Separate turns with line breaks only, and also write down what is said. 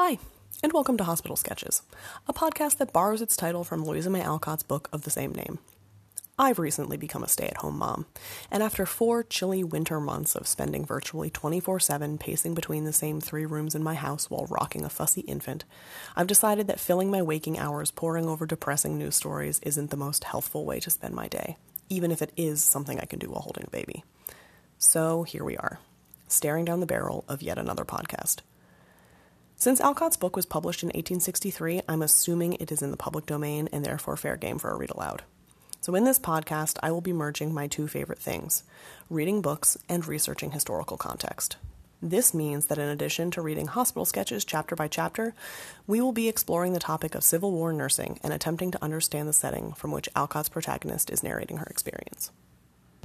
Hi, and welcome to Hospital Sketches, a podcast that borrows its title from Louisa May Alcott's book of the same name. I've recently become a stay at home mom, and after four chilly winter months of spending virtually 24 7 pacing between the same three rooms in my house while rocking a fussy infant, I've decided that filling my waking hours poring over depressing news stories isn't the most healthful way to spend my day, even if it is something I can do while holding a baby. So here we are, staring down the barrel of yet another podcast. Since Alcott's book was published in 1863, I'm assuming it is in the public domain and therefore fair game for a read aloud. So, in this podcast, I will be merging my two favorite things reading books and researching historical context. This means that in addition to reading hospital sketches chapter by chapter, we will be exploring the topic of Civil War nursing and attempting to understand the setting from which Alcott's protagonist is narrating her experience.